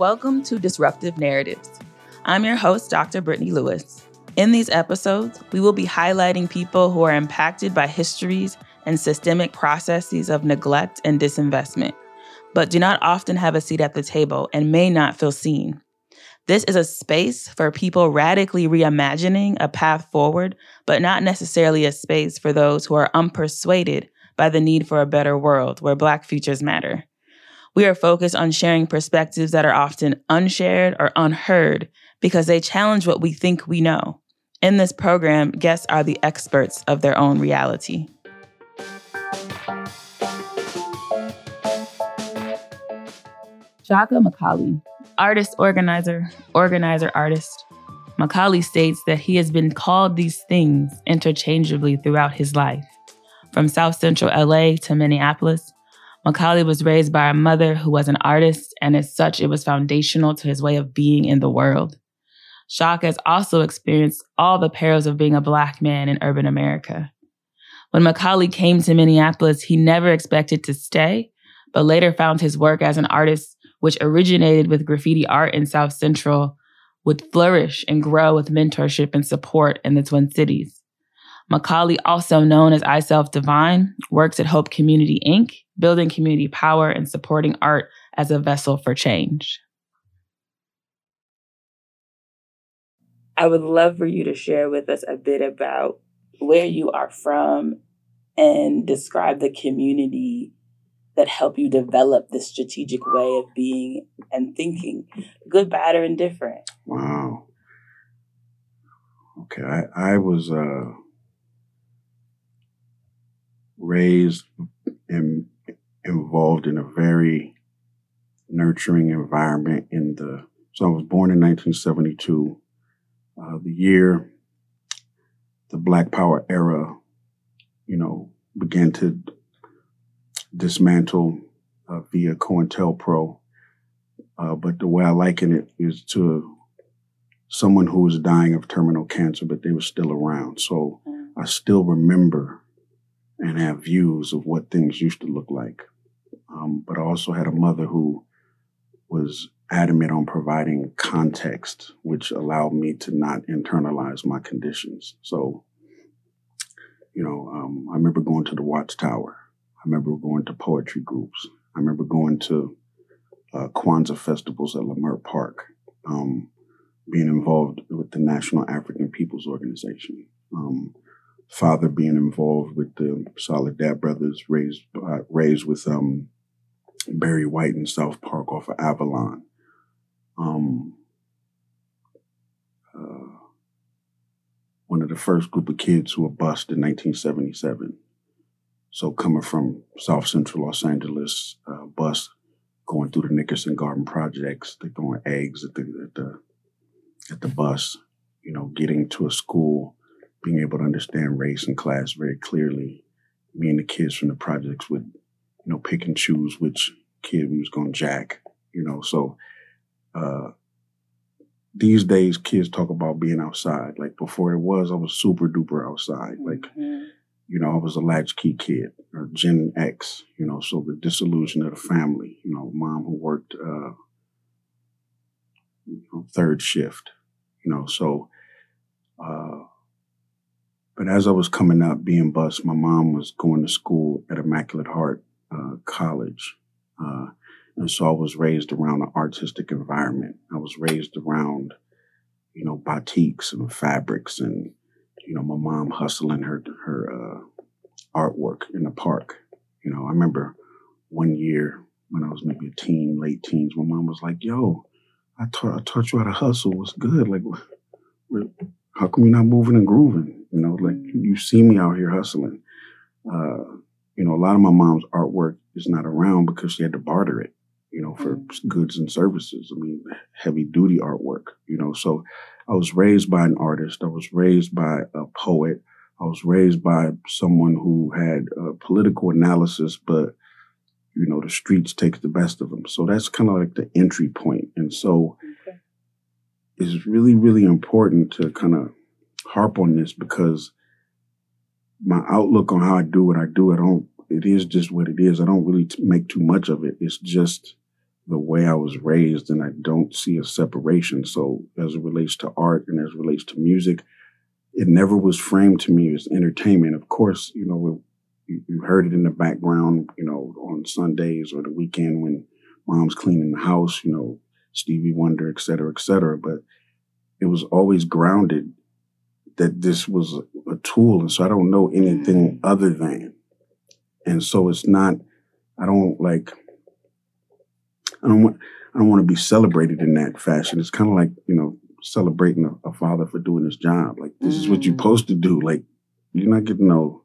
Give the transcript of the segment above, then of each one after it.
Welcome to Disruptive Narratives. I'm your host, Dr. Brittany Lewis. In these episodes, we will be highlighting people who are impacted by histories and systemic processes of neglect and disinvestment, but do not often have a seat at the table and may not feel seen. This is a space for people radically reimagining a path forward, but not necessarily a space for those who are unpersuaded by the need for a better world where Black futures matter. We are focused on sharing perspectives that are often unshared or unheard because they challenge what we think we know. In this program, guests are the experts of their own reality. Chaka Mkali, artist, organizer, organizer, artist. Mkali states that he has been called these things interchangeably throughout his life. From South Central LA to Minneapolis, Mkali was raised by a mother who was an artist, and as such, it was foundational to his way of being in the world. Chaka has also experienced all the perils of being a Black man in urban America. When Mkali came to Minneapolis, he never expected to stay, but later found his work as an artist, which originated with graffiti art in South Central, would flourish and grow with mentorship and support in the Twin Cities. Mkali, also known as I Self Devine, works at Hope Community Inc., building community power and supporting art as a vessel for change. I would love for you to share with us a bit about where you are from and describe the community that help you develop this strategic way of being and thinking, good, bad, or indifferent. Wow. Okay, I, I was uh, raised and involved in a very nurturing environment in the so I was born in 1972 uh, the year the Black Power era, you know, began to dismantle uh, via COINTELPRO. Uh, but the way I liken it is to someone who was dying of terminal cancer, but they were still around. So I still remember and have views of what things used to look like. Um, but I also had a mother who was adamant on providing context, which allowed me to not internalize my conditions. So, you know, um, I remember going to the Watchtower. I remember going to poetry groups. I remember going to uh, Kwanzaa festivals at Leimert Park, um, being involved with the National African Peoples Organization. Um, father being involved with the Soledad Brothers, raised uh, raised with um, Barry White in South Park off of Avalon um, uh, one of the first group of kids who were bused in 1977. So coming from South Central Los Angeles, uh, bus going through the Nickerson Garden projects, they're throwing eggs at the, at the at the bus. You know, getting to a school, being able to understand race and class very clearly. Me and the kids from the projects would, you know, pick and choose which kid we was going to jack. You know, so uh, these days kids talk about being outside. Like before it was, I was super duper outside. Like, mm-hmm. you know, I was a latchkey kid or Gen X, you know, so the disillusion of the family, you know, mom who worked uh, you know, third shift, you know, so uh, but as I was coming up being bused, my mom was going to school at Immaculate Heart uh, College. Uh, and so I was raised around an artistic environment. I was raised around, you know, batiks and fabrics and, you know, my mom hustling her her uh, artwork in the park. You know, I remember one year when I was maybe a teen, late teens, my mom was like, yo, I taught, I taught you how to hustle. What's good? Like, how come you're not moving and grooving? You know, like you see me out here hustling. Uh, you know, a lot of my mom's artwork is not around because she had to barter it you know, for mm-hmm. goods and services. I mean, heavy duty artwork, you know. So I was raised by an artist. I was raised by a poet. I was raised by someone who had a political analysis, but you know, the streets take the best of them. So that's kind of like the entry point. And so okay. it's really, really important to kind of harp on this because my outlook on how I do what I do, I don't, it is just what it is. I don't really make too much of it. It's just the way I was raised, and I don't see a separation. So, as it relates to art and as it relates to music, it never was framed to me as entertainment. Of course, you know, you, you heard it in the background, you know, on Sundays or the weekend when mom's cleaning the house, you know, Stevie Wonder, et cetera, et cetera. But it was always grounded that this was a, tool. And so I don't know anything mm-hmm. other than. And so it's not, I don't like, I don't want, I don't want to be celebrated in that fashion. It's kind of like, you know, celebrating a, a, father for doing his job. Like, this mm. is what you're mm. supposed to do. Like, you're not getting no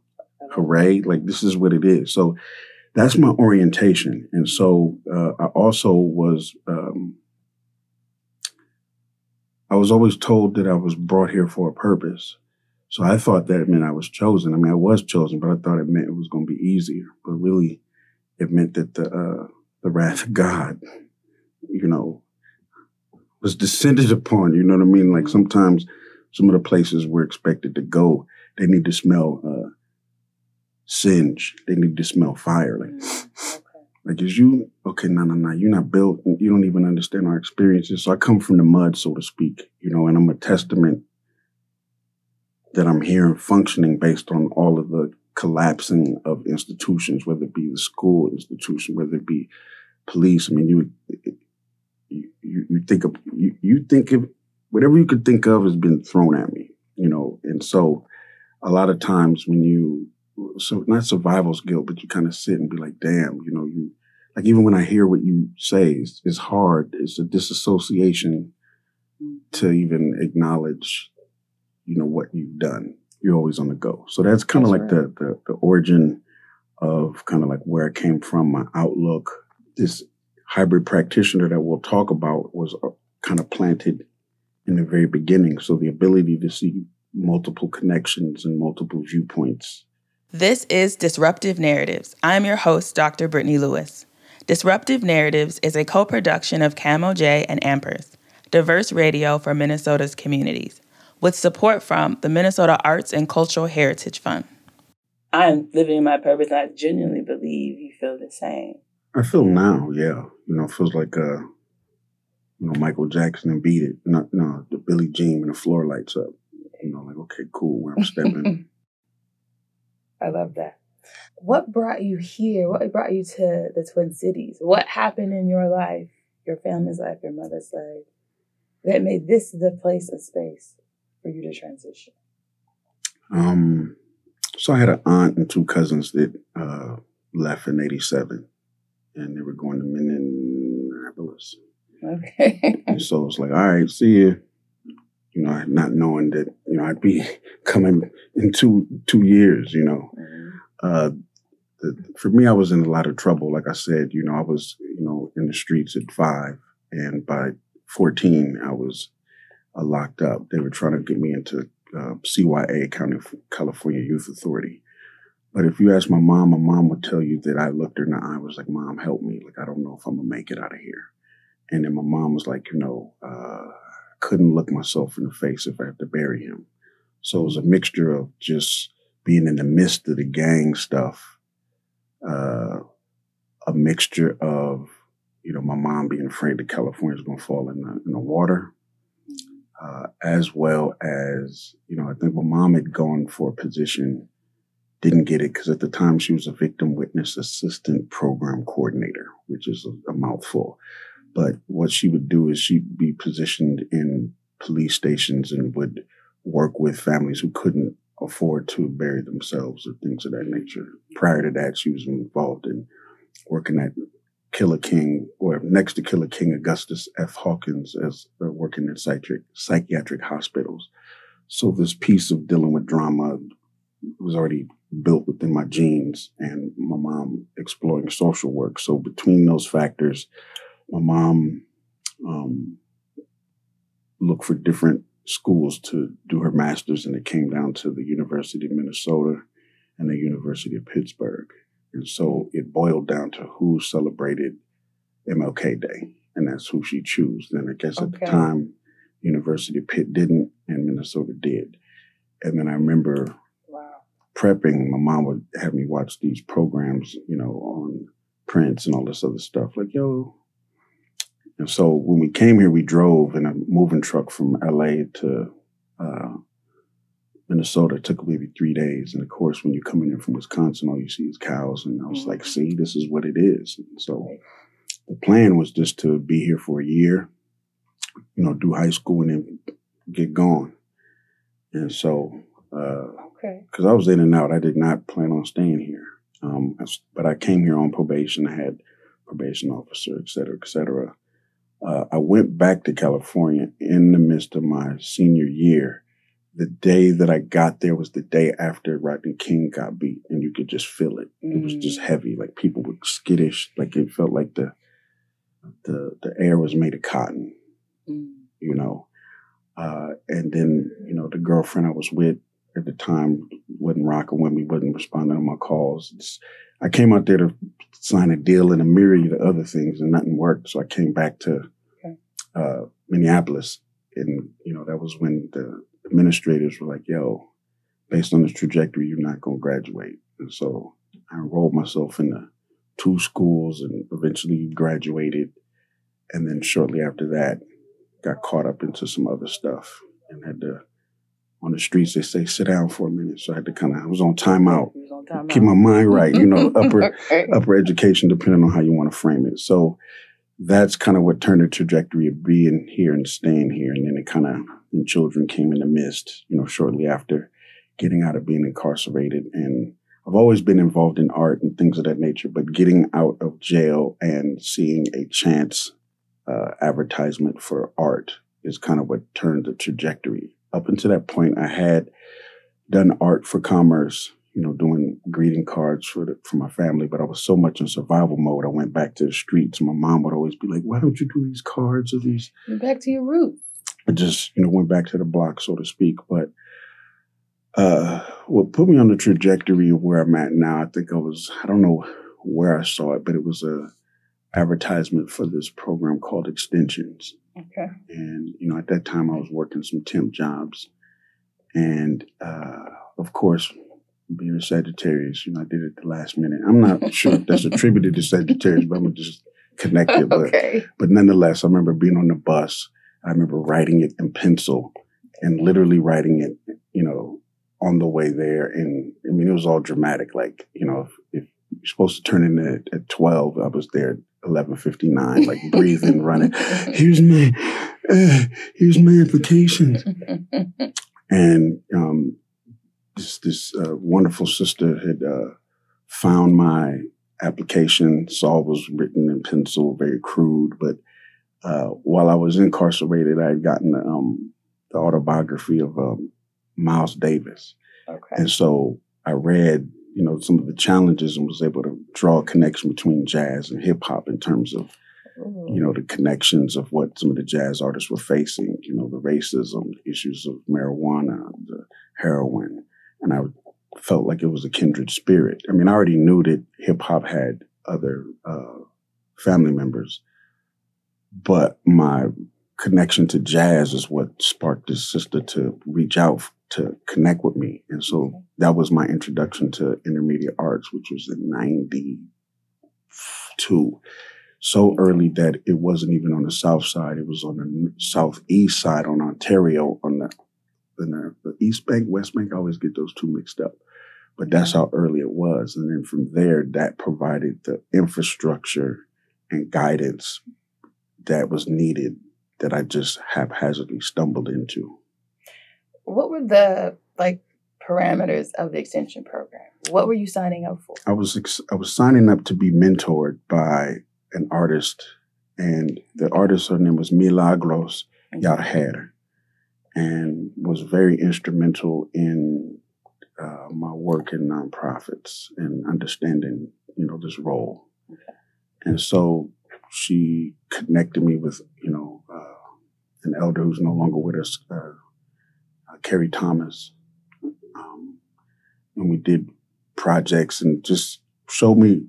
hooray. Like, this is what it is. So that's my orientation. And so uh, I also was, um, I was always told that I was brought here for a purpose. So I thought that meant I was chosen. I mean, I was chosen, but I thought it meant it was going to be easier. But really, it meant that the uh, the wrath of God, you know, was descended upon. You know what I mean? Like sometimes some of the places we're expected to go, they need to smell uh, singe. They need to smell fire. Like, mm, like is you okay? No, no, no. You're not built. You don't even understand our experiences. So I come from the mud, so to speak. You know, and I'm a testament that I'm here and functioning based on all of the collapsing of institutions, whether it be the school institution, whether it be police. I mean, you you, you think of you, you think of whatever you could think of has been thrown at me, you know. And so, a lot of times when you so not survival's guilt, but you kind of sit and be like, damn, you know, you like even when I hear what you say, it's, it's hard. It's a disassociation to even acknowledge, you know, what you've done. You're always on the go. So that's kind of like right. the, the the origin of kind of like where I came from, my outlook. This hybrid practitioner that we'll talk about was uh, kind of planted in the very beginning. So the ability to see multiple connections and multiple viewpoints this is Disruptive Narratives. I'm your host, Dr. Brittany Lewis. Disruptive Narratives is a co production of KMOJ and Ampers, diverse radio for Minnesota's communities, with support from the Minnesota Arts and Cultural Heritage Fund. I am living my purpose. I genuinely believe you feel the same. I feel now, yeah. You know, it feels like uh, you know, Michael Jackson and beat it. No, no, the Billie Jean and the floor lights up. You know, like okay, cool, where I'm stepping. I love that. What brought you here? What brought you to the Twin Cities? What happened in your life, your family's life, your mother's life, that made this the place and space for you to transition? Um, so I had an aunt and two cousins that uh, left in '87, and they were going to Minneapolis. Okay. and so it's like, all right, see you you know, not knowing that, you know, I'd be coming in two two years, you know. Mm-hmm. Uh, the, for me, I was in a lot of trouble. Like I said, you know, I was, you know, in the streets at five, and by 14, I was uh, locked up. They were trying to get me into uh, CYA, County California Youth Authority. But if you ask my mom, my mom would tell you that I looked her in the eye, was like, "Mom, help me! Like, I don't know if I'm gonna make it out of here." And then my mom was like, "You know, uh, couldn't look myself in the face if I had to bury him. So it was a mixture of just being in the midst of the gang stuff, uh, a mixture of, you know, my mom being afraid that California was going to fall in the, in the water, uh, as well as, you know, I think my mom had gone for a position, didn't get it because at the time she was a victim witness assistant program coordinator, which is a, a mouthful. But what she would do is she'd be positioned in police stations and would work with families who couldn't afford to bury themselves or things of that nature. Prior to that, she was involved in working at Killer King or next to Killer King Augustus F. Hawkins as uh, working in psychiatric, psychiatric hospitals. So this piece of dealing with drama was already built within my genes and my mom exploring social work. So between those factors, my mom um, looked for different schools to do her master's, and it came down to the University of Minnesota and the University of Pittsburgh. And so it boiled down to who celebrated MLK Day, and that's who she chose. Then I guess okay. at the time, University of Pitt didn't, and Minnesota did. And then I remember wow. prepping. My mom would have me watch these programs, you know, on Prince and all this other stuff. Like, yo, And so when we came here, we drove in a moving truck from LA to uh, Minnesota. It took maybe three days. And of course, when you're coming in from Wisconsin, all you see is cows. And I was mm-hmm. like, see, this is what it is. And so the plan was just to be here for a year, you know, do high school and then get gone. And so, uh, okay, because I was in and out, I did not plan on staying here. Um, but I came here on probation. I had probation officer, et cetera, et cetera. Uh, I went back to California in the midst of my senior year. The day that I got there was the day after Rodney King got beat, and you could just feel it. Mm. It was just mm. heavy, like people were skittish, like it felt like the the the air was made of cotton, mm. you know. Uh, and then you know the girlfriend I was with at the time wasn't rocking with me, wasn't responding to my calls. It's, I came out there to sign a deal and a myriad of other things, and nothing worked. So I came back to okay. uh, Minneapolis, and you know that was when the administrators were like, "Yo, based on this trajectory, you're not going to graduate." And so I enrolled myself in the two schools, and eventually graduated. And then shortly after that, got caught up into some other stuff and had to on the streets, they say sit down for a minute. So I had to kind of, I was on timeout, time keep out. my mind right, you know, upper upper education, depending on how you want to frame it. So that's kind of what turned the trajectory of being here and staying here. And then it kind of, and children came in the midst, you know, shortly after getting out of being incarcerated. And I've always been involved in art and things of that nature, but getting out of jail and seeing a chance uh, advertisement for art is kind of what turned the trajectory up until that point, I had done art for commerce, you know, doing greeting cards for the, for my family. But I was so much in survival mode, I went back to the streets. My mom would always be like, "Why don't you do these cards or these?" Went back to your roots. I just, you know, went back to the block, so to speak. But uh, what put me on the trajectory of where I'm at now, I think I was, I don't know where I saw it, but it was a advertisement for this program called Extensions. Okay. And, you know, at that time I was working some temp jobs. And, uh, of course, being a Sagittarius, you know, I did it the last minute. I'm not sure if that's attributed to Sagittarius, but I'm gonna just connected. But, okay. but nonetheless, I remember being on the bus. I remember writing it in pencil and literally writing it, you know, on the way there. And I mean, it was all dramatic. Like, you know, if, if you're supposed to turn in at, at 12, I was there at 11:59, like breathing, running. Here's my, uh, here's my applications, and um, this this uh, wonderful sister had uh, found my application. Saw it was written in pencil, very crude, but uh, while I was incarcerated, I had gotten the, um, the autobiography of um, Miles Davis, okay. and so I read you know, some of the challenges and was able to draw a connection between jazz and hip hop in terms of, mm. you know, the connections of what some of the jazz artists were facing, you know, the racism, the issues of marijuana, the heroin. And I felt like it was a kindred spirit. I mean, I already knew that hip hop had other uh, family members, but my connection to jazz is what sparked this sister to reach out to connect with me. And so that was my introduction to Intermedia Arts, which was in 92. So early that it wasn't even on the south side. It was on the southeast side on Ontario on the, the, the East Bank, West Bank. I always get those two mixed up. But that's how early it was. And then from there, that provided the infrastructure and guidance that was needed that I just haphazardly stumbled into what were the like parameters of the extension program? What were you signing up for? I was ex- I was signing up to be mentored by an artist, and the artist her name was Milagros mm-hmm. Yarher, and was very instrumental in uh, my work in nonprofits and understanding you know this role. And so she connected me with you know uh, an elder who's no longer with us. Uh, Kerry Thomas. Um, and we did projects and just showed me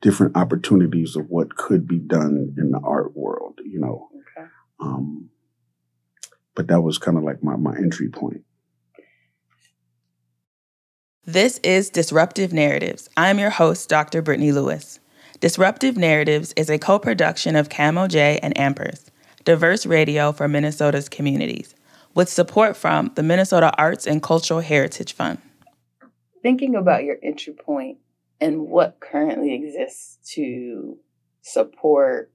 different opportunities of what could be done in the art world, you know. Okay. Um, but that was kind of like my, my entry point. This is Disruptive Narratives. I'm your host, Dr. Brittany Lewis. Disruptive Narratives is a co production of KMOJ and Ampers, diverse radio for Minnesota's communities, with support from the Minnesota Arts and Cultural Heritage Fund. Thinking about your entry point and what currently exists to support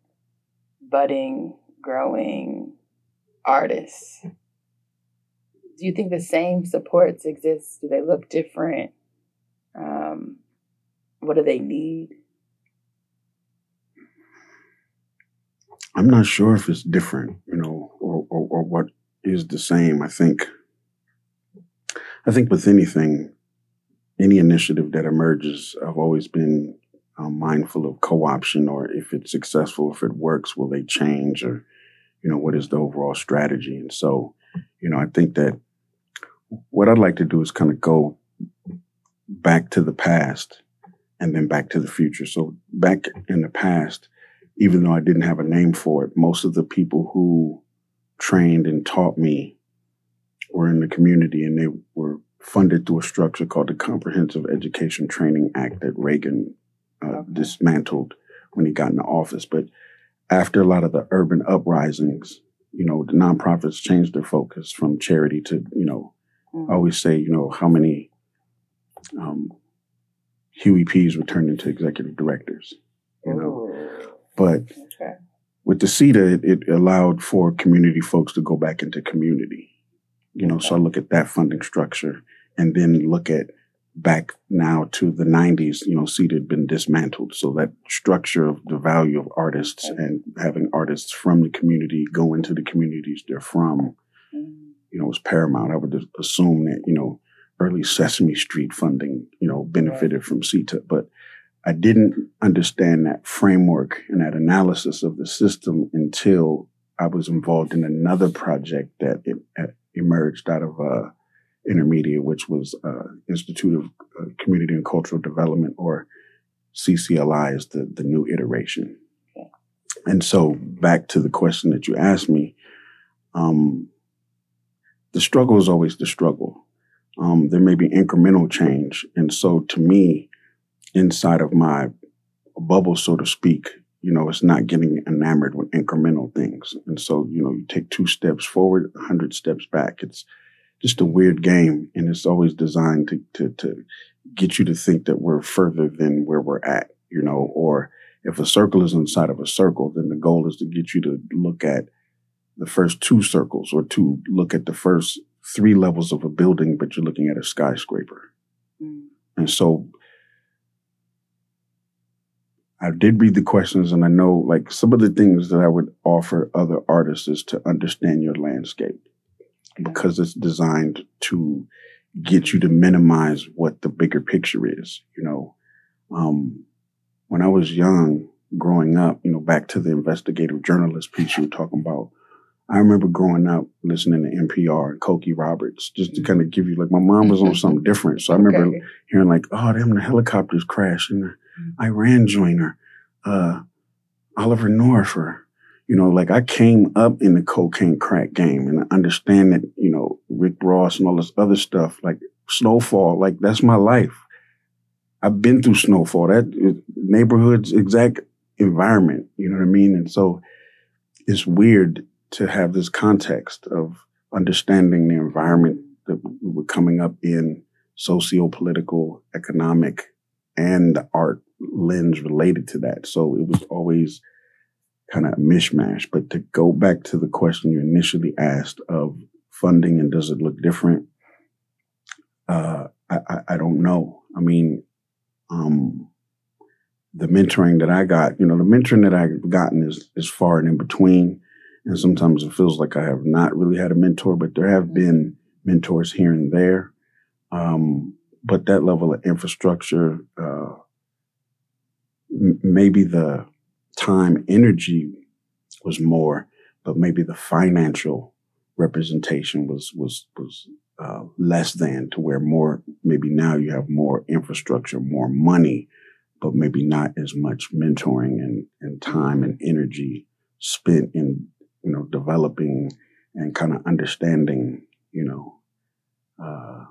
budding, growing artists, do you think the same supports exist? Do they look different? Um, what do they need? I'm not sure if it's different, you know, or, or, or what is the same. I think, I think with anything, any initiative that emerges, I've always been um, mindful of co-option, or if it's successful, if it works, will they change, or you know, what is the overall strategy? And so, you know, I think that what I'd like to do is kind of go back to the past and then back to the future. So back in the past, even though I didn't have a name for it, most of the people who trained and taught me were in the community and they were funded through a structure called the Comprehensive Education Training Act that Reagan uh, dismantled when he got into office. But after a lot of the urban uprisings, you know, the nonprofits changed their focus from charity to, you know, mm-hmm. I always say, you know, how many um, Huey P's were turned into executive directors, you know. Ooh. But okay. with the CETA, it, it, allowed for community folks to go back into community. You know, okay. so I look at that funding structure and then look at back now to the 90s, you know, CETA had been dismantled. So that structure of the value of artists okay. and having artists from the community go into the communities they're from, mm. you know, was paramount. I would assume that, you know, early Sesame Street funding, you know, benefited right. from CETA. But I didn't understand that framework and that analysis of the system until I was involved in another project that it, uh, emerged out of uh, Intermedia, which was uh, Institute of uh, Community and Cultural Development, or CCLI is the, the new iteration. And so, back to the question that you asked me, um, the struggle is always the struggle. Um, there may be incremental change. And so, to me, inside of my bubble, so to speak, you know, it's not getting enamored with incremental things. And so, you know, you take two steps forward, a hundred steps back. It's just a weird game. And it's always designed to, to, to get you to think that we're further than where we're at, you know, or if a circle is inside of a circle, then the goal is to get you to look at the first two circles or to look at the first three levels of a building, but you're looking at a skyscraper. Mm. And so I did read the questions and I know like some of the things that I would offer other artists is to understand your landscape because it's designed to get you to minimize what the bigger picture is. You know, um, when I was young, growing up, you know, back to the investigative journalist piece you were talking about, I remember growing up listening to NPR and Cokie Roberts, just to mm-hmm. kind of give you like my mom was on something different. So I remember okay. hearing like, oh, damn, the helicopters crashed and Iran joiner, uh, Oliver North, or, you know, like I came up in the cocaine crack game and I understand that, you know, Rick Ross and all this other stuff, like Snowfall, like that's my life. I've been through Snowfall, that uh, neighborhood's exact environment, you know what I mean? And so it's weird to have this context of understanding the environment that we were coming up in socio-political, economic, and the art lens related to that. So it was always kind of a mishmash. But to go back to the question you initially asked of funding and does it look different? Uh, I, I, I, don't know. I mean, um, the mentoring that I got, you know, the mentoring that I've gotten is, is far and in between. And sometimes it feels like I have not really had a mentor, but there have been mentors here and there. Um, but that level of infrastructure, uh, m- maybe the time energy was more, but maybe the financial representation was was was uh, less than to where more maybe now you have more infrastructure, more money, but maybe not as much mentoring and, and time and energy spent in you know developing and kind of understanding you know uh,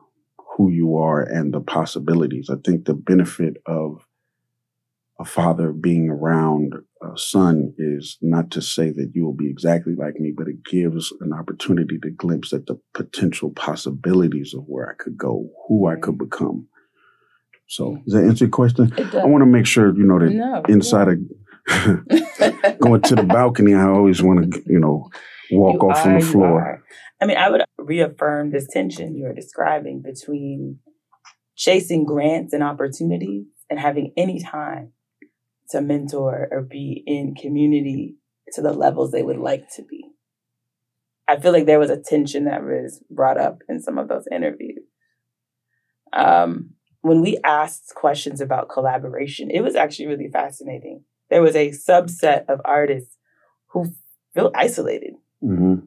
who you are and the possibilities. I think the benefit of a father being around a son is not to say that you will be exactly like me, but it gives an opportunity to glimpse at the potential possibilities of where I could go, who I could become. So, does that answer your question? I want to make sure you know that no, inside of going to the balcony, I always want to, you know, walk you off are, on the floor. I mean, I would reaffirm this tension you're describing between chasing grants and opportunities and having any time to mentor or be in community to the levels they would like to be. I feel like there was a tension that was brought up in some of those interviews. Um, when we asked questions about collaboration, it was actually really fascinating. There was a subset of artists who feel isolated. Mm-hmm.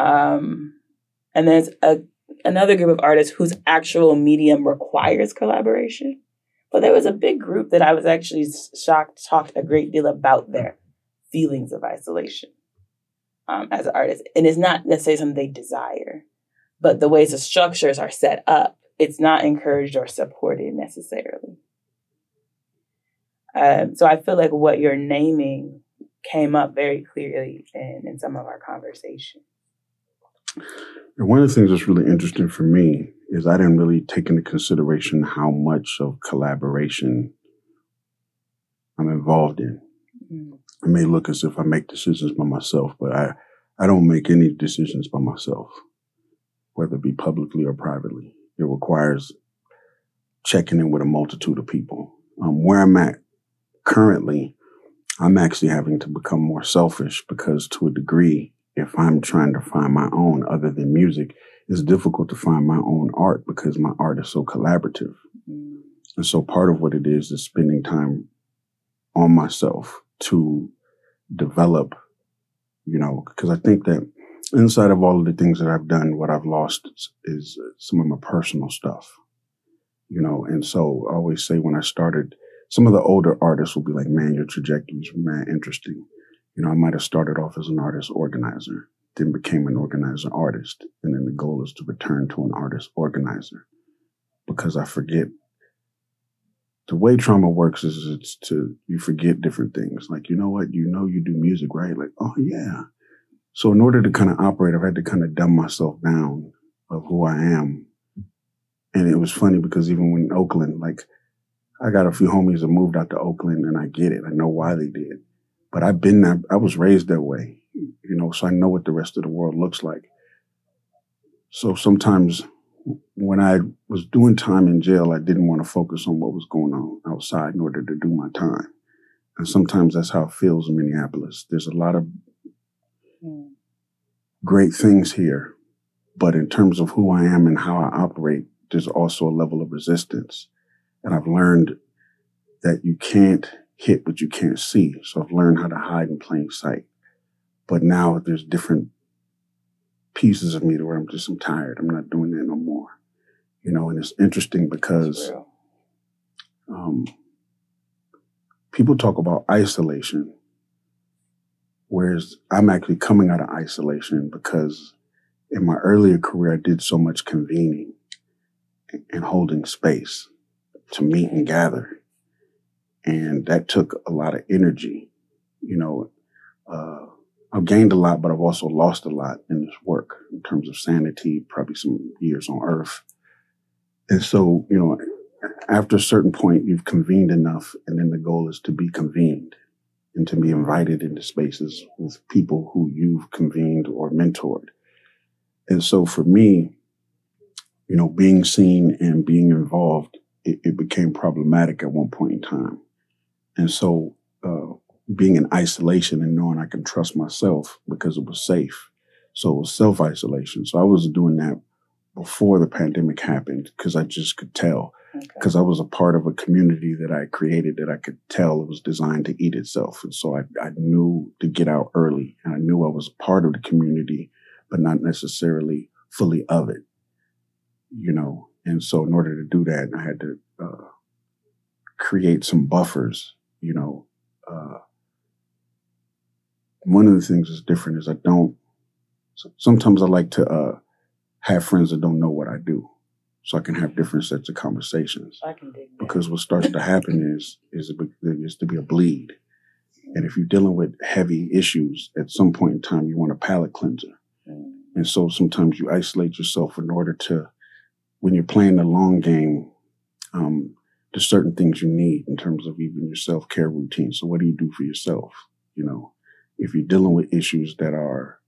Um, and there's a another group of artists whose actual medium requires collaboration. But there was a big group that I was actually shocked, talked a great deal about their feelings of isolation um, as an artist. And it's not necessarily something they desire, but the ways the structures are set up, it's not encouraged or supported necessarily. Um, so I feel like what you're naming came up very clearly in, in some of our conversations. And one of the things that's really interesting for me is I didn't really take into consideration how much of collaboration I'm involved in. Mm. It may look as if I make decisions by myself, but I, I don't make any decisions by myself, whether it be publicly or privately. It requires checking in with a multitude of people. Um, where I'm at currently, I'm actually having to become more selfish because, to a degree, if I'm trying to find my own other than music, it's difficult to find my own art because my art is so collaborative. Mm. And so part of what it is is spending time on myself to develop, you know, because I think that inside of all of the things that I've done, what I've lost is, is some of my personal stuff, you know. And so I always say when I started, some of the older artists will be like, man, your trajectory is man interesting. You know, I might have started off as an artist organizer, then became an organizer artist. And then the goal is to return to an artist organizer because I forget the way trauma works is it's to, you forget different things. Like, you know what? You know, you do music, right? Like, oh yeah. So in order to kind of operate, I've had to kind of dumb myself down of who I am. And it was funny because even when Oakland, like I got a few homies that moved out to Oakland and I get it. I know why they did. But I've been there. I was raised that way, you know, so I know what the rest of the world looks like. So sometimes when I was doing time in jail, I didn't want to focus on what was going on outside in order to do my time. And sometimes that's how it feels in Minneapolis. There's a lot of hmm. great things here, but in terms of who I am and how I operate, there's also a level of resistance. And I've learned that you can't hit what you can't see. So I've learned how to hide in plain sight. But now there's different pieces of me to where I'm just I'm tired. I'm not doing that no more. You know, and it's interesting because um, people talk about isolation, whereas I'm actually coming out of isolation because in my earlier career I did so much convening and holding space to meet and gather and that took a lot of energy. You know, uh, I've gained a lot, but I've also lost a lot in this work in terms of sanity, probably some years on earth. And so, you know, after a certain point, you've convened enough, and then the goal is to be convened and to be invited into spaces with people who you've convened or mentored. And so for me, you know, being seen and being involved, it, it became problematic at one point in time. And so, uh, being in isolation and knowing I can trust myself because it was safe. So it was self isolation. So I was doing that before the pandemic happened because I just could tell. Because okay. I was a part of a community that I created that I could tell it was designed to eat itself. And so I, I knew to get out early and I knew I was a part of the community, but not necessarily fully of it, you know. And so in order to do that, I had to uh, create some buffers you know, uh, one of the things that's different is I don't, sometimes I like to uh, have friends that don't know what I do. so I can have different sets of conversations. I can dig that. Because what starts to happen is is a, is to be a bleed, and if you're dealing with heavy issues, at some point in time you want a palate cleanser, Mm. and so sometimes you isolate yourself in order to, when you're playing the long game, um, there's certain things you need in terms of even your self care routine. So what do you do for yourself? You know, if you're dealing with issues that are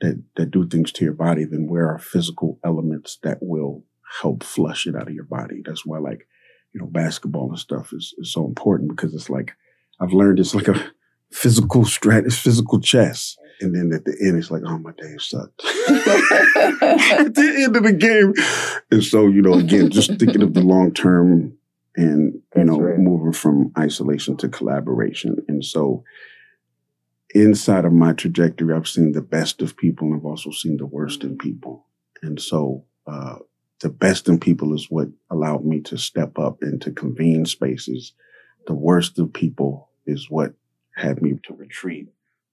that that do things to your body, then where are physical elements that will help flush it out of your body? That's why like, you know, basketball and stuff is, is so important because it's like I've learned it's like a physical strat, it's physical chess. And then at the end, it's like, oh, my day sucked. at the end of the game. And so, you know, again, just thinking of the long term and, you That's know, right. moving from isolation to collaboration. And so, inside of my trajectory, I've seen the best of people and I've also seen the worst in people. And so, uh, the best in people is what allowed me to step up and to convene spaces. The worst of people is what had me to retreat.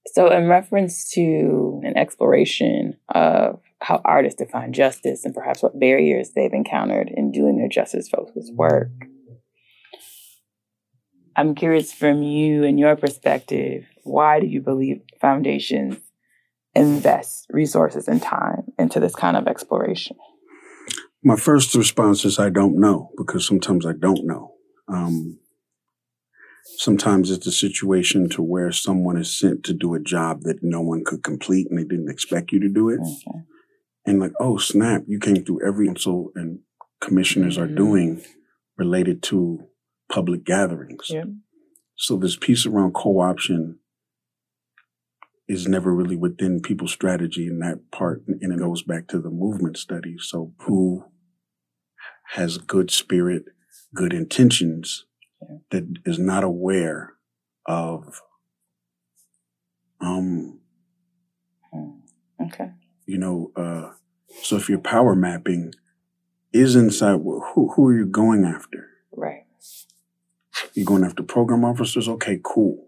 So, in reference to an exploration of how artists define justice and perhaps what barriers they've encountered in doing their justice focused work, I'm curious from you and your perspective, why do you believe foundations invest resources and time into this kind of exploration? My first response is I don't know because sometimes I don't know. Um, sometimes it's a situation to where someone is sent to do a job that no one could complete and they didn't expect you to do it. Okay. And like, oh snap, you came through every so and commissioners are Mhm. doing related to public gatherings. Yeah. So this piece around co-option is never really within people's strategy in that part, and it goes back to the movement study. So who has good spirit, good intentions, Yeah. that is not aware of, um, Hmm. Okay. you know, uh, so if your power mapping is inside, wh- who who are you going after? Right. You're going after program officers? Okay, cool.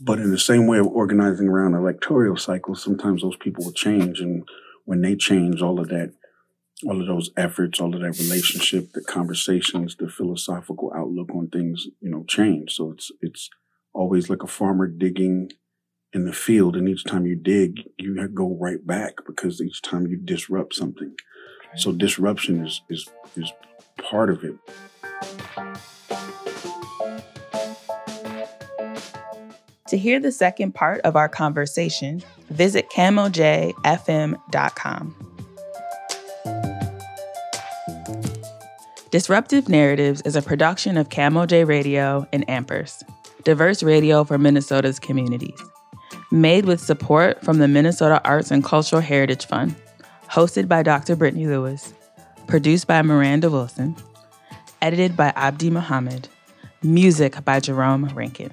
But in the same way of organizing around electoral cycles, sometimes those people will change. And when they change, all of that, all of those efforts, all of that relationship, the conversations, the philosophical outlook on things, you know, change. So it's it's always like a farmer digging in the field, and each time you dig, you go right back because each time you disrupt something. So disruption is is is part of it. To hear the second part of our conversation, visit kmojfm.com. Disruptive Narratives is a production of KMOJ Radio and Ampers, diverse radio for Minnesota's communities. Made with support from the Minnesota Arts and Cultural Heritage Fund, hosted by Dr. Brittany Lewis, produced by Miranda Wilson, edited by Abdi Muhammad, music by Jerome Rankin.